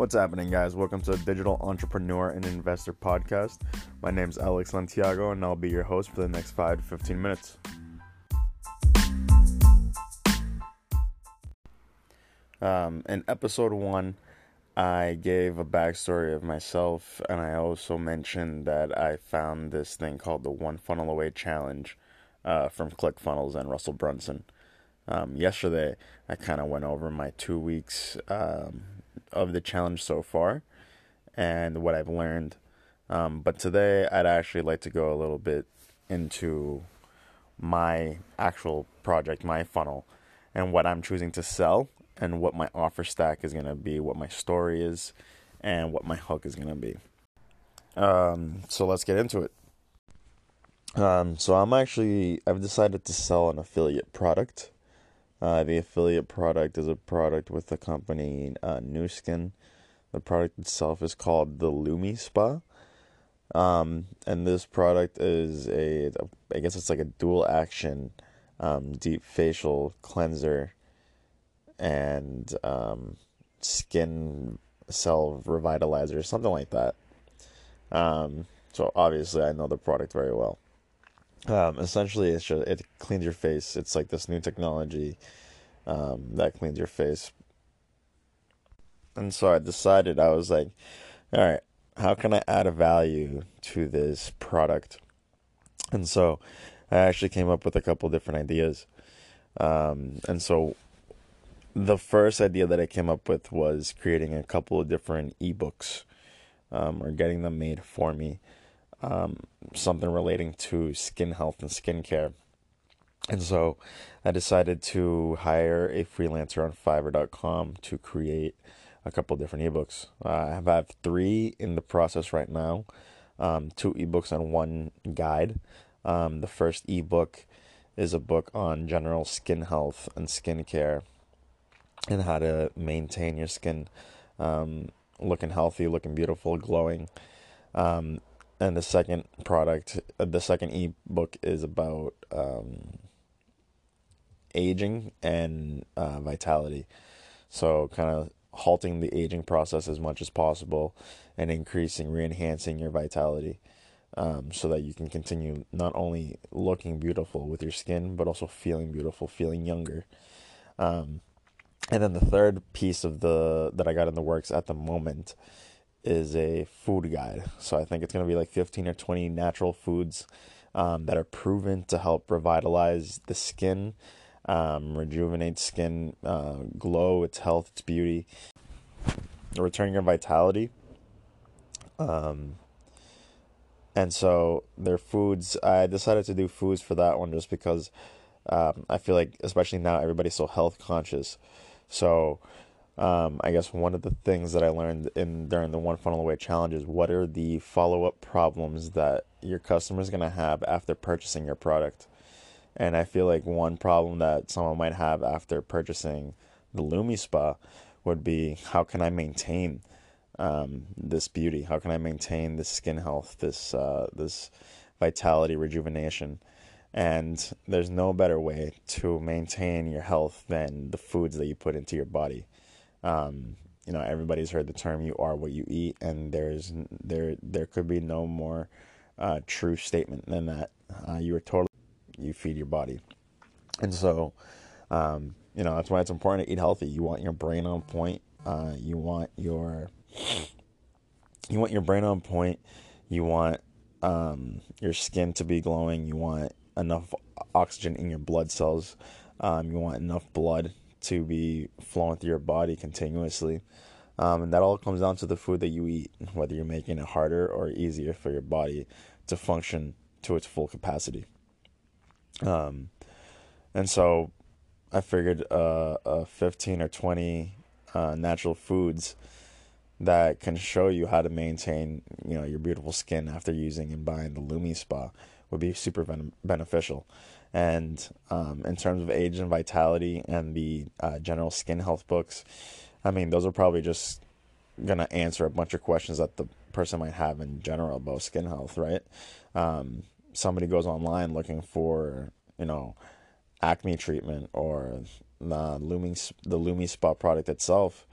What's happening, guys? Welcome to the Digital Entrepreneur and Investor Podcast. My name is Alex Santiago, and I'll be your host for the next 5 to 15 minutes. Um, in episode 1, I gave a backstory of myself, and I also mentioned that I found this thing called the One Funnel Away Challenge uh, from ClickFunnels and Russell Brunson. Um, yesterday, I kind of went over my two weeks um, of the challenge so far and what I've learned. Um, but today, I'd actually like to go a little bit into my actual project, my funnel, and what I'm choosing to sell, and what my offer stack is going to be, what my story is, and what my hook is going to be. Um, so let's get into it. Um, so I'm actually I've decided to sell an affiliate product. Uh, the affiliate product is a product with the company uh, Nu Skin. The product itself is called the Lumi Spa. Um, and this product is a, I guess it's like a dual action um, deep facial cleanser and um, skin cell revitalizer, something like that. Um, so obviously, I know the product very well. Um, essentially, it's just, it cleans your face. It's like this new technology um, that cleans your face. And so I decided I was like, all right, how can I add a value to this product? And so I actually came up with a couple different ideas. Um, and so the first idea that I came up with was creating a couple of different ebooks um, or getting them made for me um, something relating to skin health and skincare. And so I decided to hire a freelancer on Fiverr.com to create a couple different ebooks. Uh, I have, three in the process right now um, two ebooks and one guide. Um, the first ebook is a book on general skin health and skincare and how to maintain your skin um, looking healthy, looking beautiful, glowing. Um, and the second product, uh, the second ebook is about um, aging and uh, vitality. So, kind of halting the aging process as much as possible and increasing, re-enhancing your vitality, um, so that you can continue not only looking beautiful with your skin, but also feeling beautiful, feeling younger. Um, and then the third piece of the that I got in the works at the moment is a food guide. So I think it's going to be like 15 or 20 natural foods um, that are proven to help revitalize the skin, um, rejuvenate skin, uh, glow, its health, its beauty, returning your vitality. Um, and so their foods, I decided to do foods for that one just because um, I feel like, especially now, everybody's so health conscious. So um, I guess one of the things that I learned in during the one funnel away challenge is what are the follow up problems that your customer is going to have after purchasing your product. And I feel like one problem that someone might have after purchasing the Lumi Spa would be how can I maintain um, this beauty? How can I maintain this skin health, this uh, this vitality, rejuvenation? And there's no better way to maintain your health than the foods that you put into your body. Um, you know, everybody's heard the term "you are what you eat," and there's there there could be no more uh, true statement than that. Uh, you are totally you feed your body, and so um, you know that's why it's important to eat healthy. You want your brain on point. Uh, you want your you want your brain on point. You want um, your skin to be glowing. You want enough oxygen in your blood cells. Um, you want enough blood to be flowing through your body continuously. Um, and that all comes down to the food that you eat, whether you're making it harder or easier for your body to function to its full capacity. Um, and so I figured uh, uh, 15 or 20 uh, natural foods that can show you how to maintain you know your beautiful skin after using and buying the Lumi Spa would be super ben- beneficial. And um, in terms of age and vitality and the uh, general skin health books, I mean, those are probably just to answer a bunch of questions that the person might have in general about skin health, right? Um, somebody goes online looking for, you know, acne treatment or the Lumi, the Lumi Spa product itself,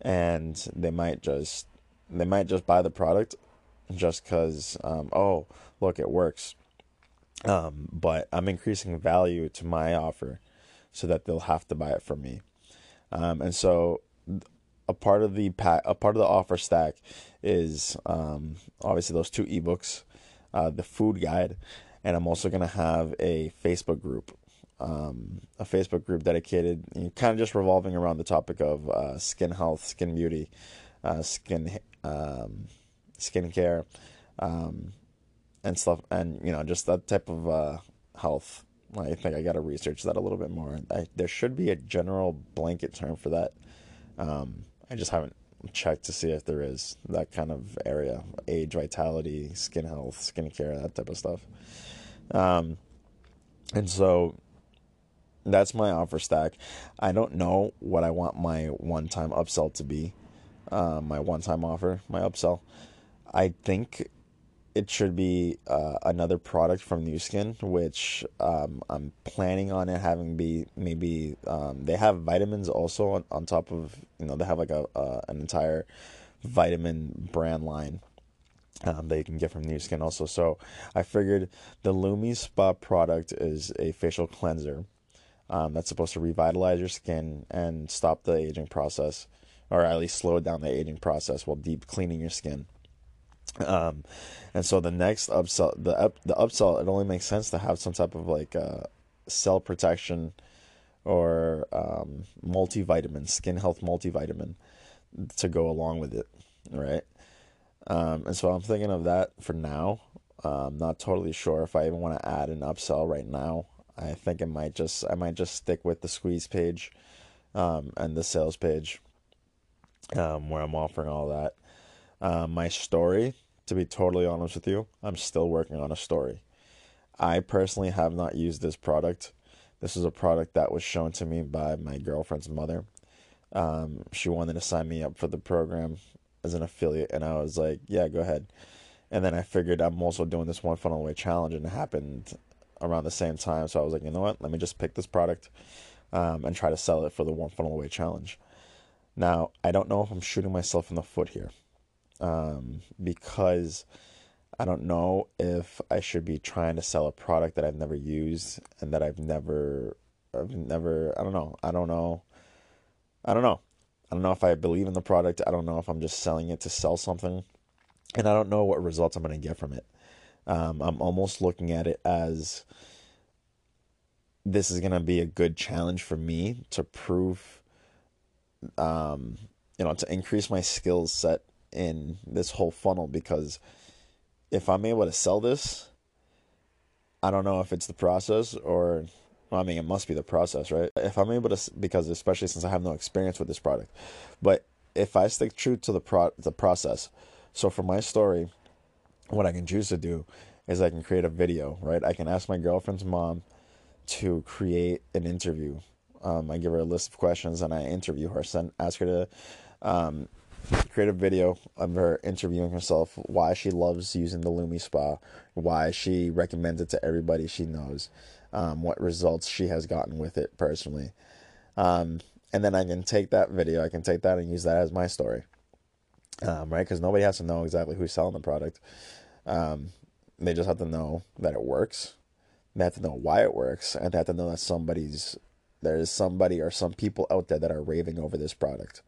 and they might just they might just buy the product just because um, oh look it works um, but i'm increasing value to my offer so that they'll have to buy it from me. Um, and so a part of the pack, a part of the offer stack is um, obviously those two ebooks, uh, the food guide, and I'm also gonna have a Facebook group, um, a Facebook group dedicated, kind of just revolving around the topic of uh, skin health, skin beauty, uh, skin um, skincare, um, and stuff, and you know just that type of uh, health. I think I got to research that a little bit more. I, there should be a general blanket term for that. Um, I just haven't checked to see if there is that kind of area age, vitality, skin health, skincare, that type of stuff. Um, and so that's my offer stack. I don't know what I want my one time upsell to be, uh, my one time offer, my upsell. I think it should be uh, another product from Nu Skin, which um, I'm planning on it having be maybe um, they have vitamins also on, on top of you know they have like a uh, an entire vitamin brand line um, that you can get from Nu Skin also. So I figured the Lumi Spa product is a facial cleanser um, that's supposed to revitalize your skin and stop the aging process, or at least slow down the aging process while deep cleaning your skin. Um, and so the next upsell, the up, the upsell, it only makes sense to have some type of like uh, cell protection or um, multivitamin, skin health multivitamin to go along with it, right? Um, and so I'm thinking of that for now. I'm not totally sure if I even want to add an upsell right now. I think it might just I might just stick with the squeeze page um, and the sales page um, where I'm offering all that. Uh, my story, to be totally honest with you, I'm still working on a story. I personally have not used this product. This is a product that was shown to me by my girlfriend's mother. Um, she wanted to sign me up for the program as an affiliate, and I was like, "Yeah, go ahead." And then I figured I'm also doing this one funnel away challenge, and it happened around the same time. So I was like, you know what? Let me just pick this product um, and try to sell it for the one funnel away challenge. Now I don't know if I'm shooting myself in the foot here um, because I don't know if I should be trying to sell a product that I've never used and that I've never, I've never, I don't know, I don't know, I don't know. I don't know if I believe in the product. I don't know if I'm just selling it to sell something. And I don't know what results I'm going to get from it. Um, I'm almost looking at it as this is going to be a good challenge for me to prove, um, you know, to increase my skill set in this whole funnel because if I'm able to sell this, I don't know if it's the process or well, I mean, it must be the process, right? If I'm able to, because especially since I have no experience with this product, but if I stick true to the pro the process, so for my story, what I can choose to do is I can create a video, right? I can ask my girlfriend's mom to create an interview. Um, I give her a list of questions and I interview her. Send ask her to um, create a video of her interviewing herself, why she loves using the Lumi Spa, why she recommends it to everybody she knows, um, what results she has gotten with it personally. Um, and then I can take that video, I can take that and use that as my story, um, right? Because nobody has to know exactly who's selling the product. Um, they just have to know that it works. They have to know why it works, and they have to know that somebody's there is somebody or some people out there that are raving over this product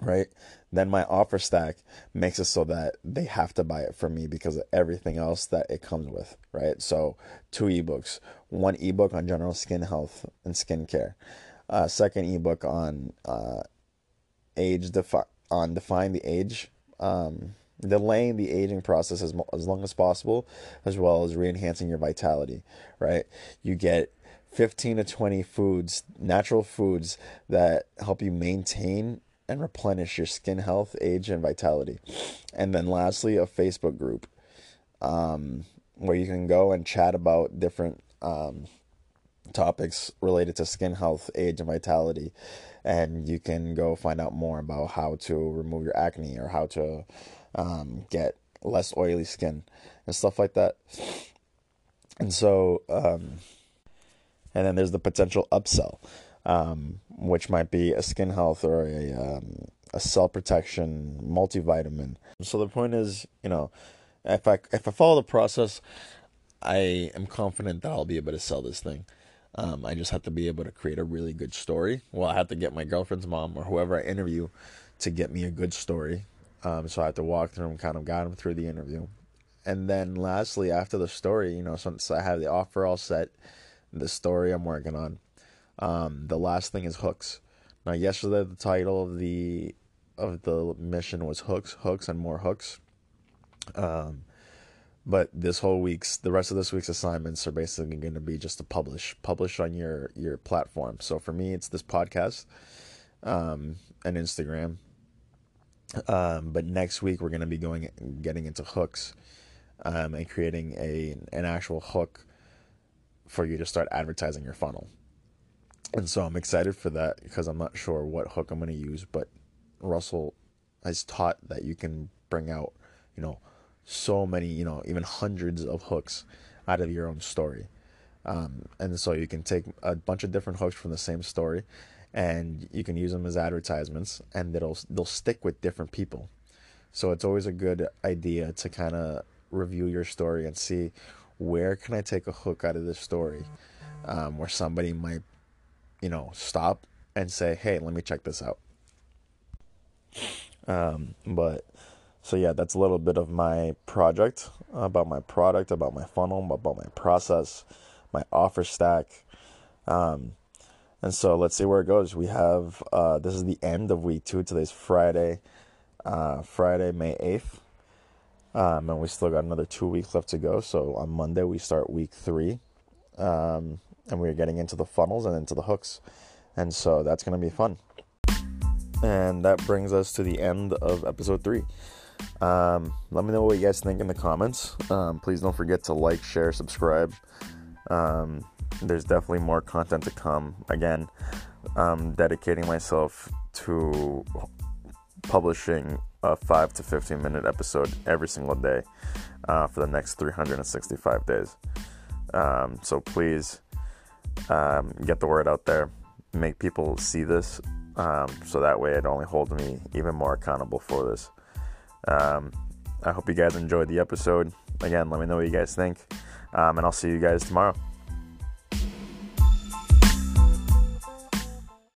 right? Then my offer stack makes it so that they have to buy it from me because of everything else that it comes with, right? So two ebooks, one ebook on general skin health and skincare, uh, second ebook on uh, age defi- on define the age, um, delaying the aging process as as long as possible, as well as re-enhancing your vitality, right? You get 15 to 20 foods, natural foods that help you maintain and replenish your skin health, age, and vitality. And then lastly, a Facebook group um, where you can go and chat about different um, topics related to skin health, age, and vitality. And you can go find out more about how to remove your acne or how to um, get less oily skin and stuff like that. And so, um, and then there's the potential upsell. Um, which might be a skin health or a um, a cell protection multivitamin. So the point is, you know, if I if I follow the process, I am confident that I'll be able to sell this thing. Um, I just have to be able to create a really good story. Well, I have to get my girlfriend's mom or whoever I interview to get me a good story. Um, so I have to walk through and kind of guide them through the interview. And then lastly, after the story, you know, since I have the offer all set, the story I'm working on, um, the last thing is hooks. Now, yesterday the title of the of the mission was hooks, hooks, and more hooks. Um, but this whole week's the rest of this week's assignments are basically going to be just to publish publish on your your platform so for me it's this podcast um and instagram um but next week we're going to be going getting into hooks um and creating a an actual hook for you to start advertising your funnel and so i'm excited for that because i'm not sure what hook i'm going to use but russell has taught that you can bring out you know so many, you know, even hundreds of hooks out of your own story. Um, and so you can take a bunch of different hooks from the same story and you can use them as advertisements and they'll they'll stick with different people. So it's always a good idea to kind of review your story and see where can I take a hook out of this story um, where somebody might, you know, stop and say, hey, let me check this out. Um, but so yeah, that's a little bit of my project, about my product, about my funnel, about my process, my offer stack. Um, and so let's see where it goes. We have uh, this is the end of week two. Today's Friday, uh, Friday, May eighth, um, and we still got another two weeks left to go. So on Monday we start week three, um, and we're getting into the funnels and into the hooks, and so that's gonna be fun. And that brings us to the end of episode three. Um, let me know what you guys think in the comments. Um, please don't forget to like, share, subscribe. Um, there's definitely more content to come. Again, I'm dedicating myself to publishing a 5 to 15 minute episode every single day uh, for the next 365 days. Um, so please um, get the word out there, make people see this, um, so that way it only holds me even more accountable for this. Um, I hope you guys enjoyed the episode. Again, let me know what you guys think, um, and I'll see you guys tomorrow.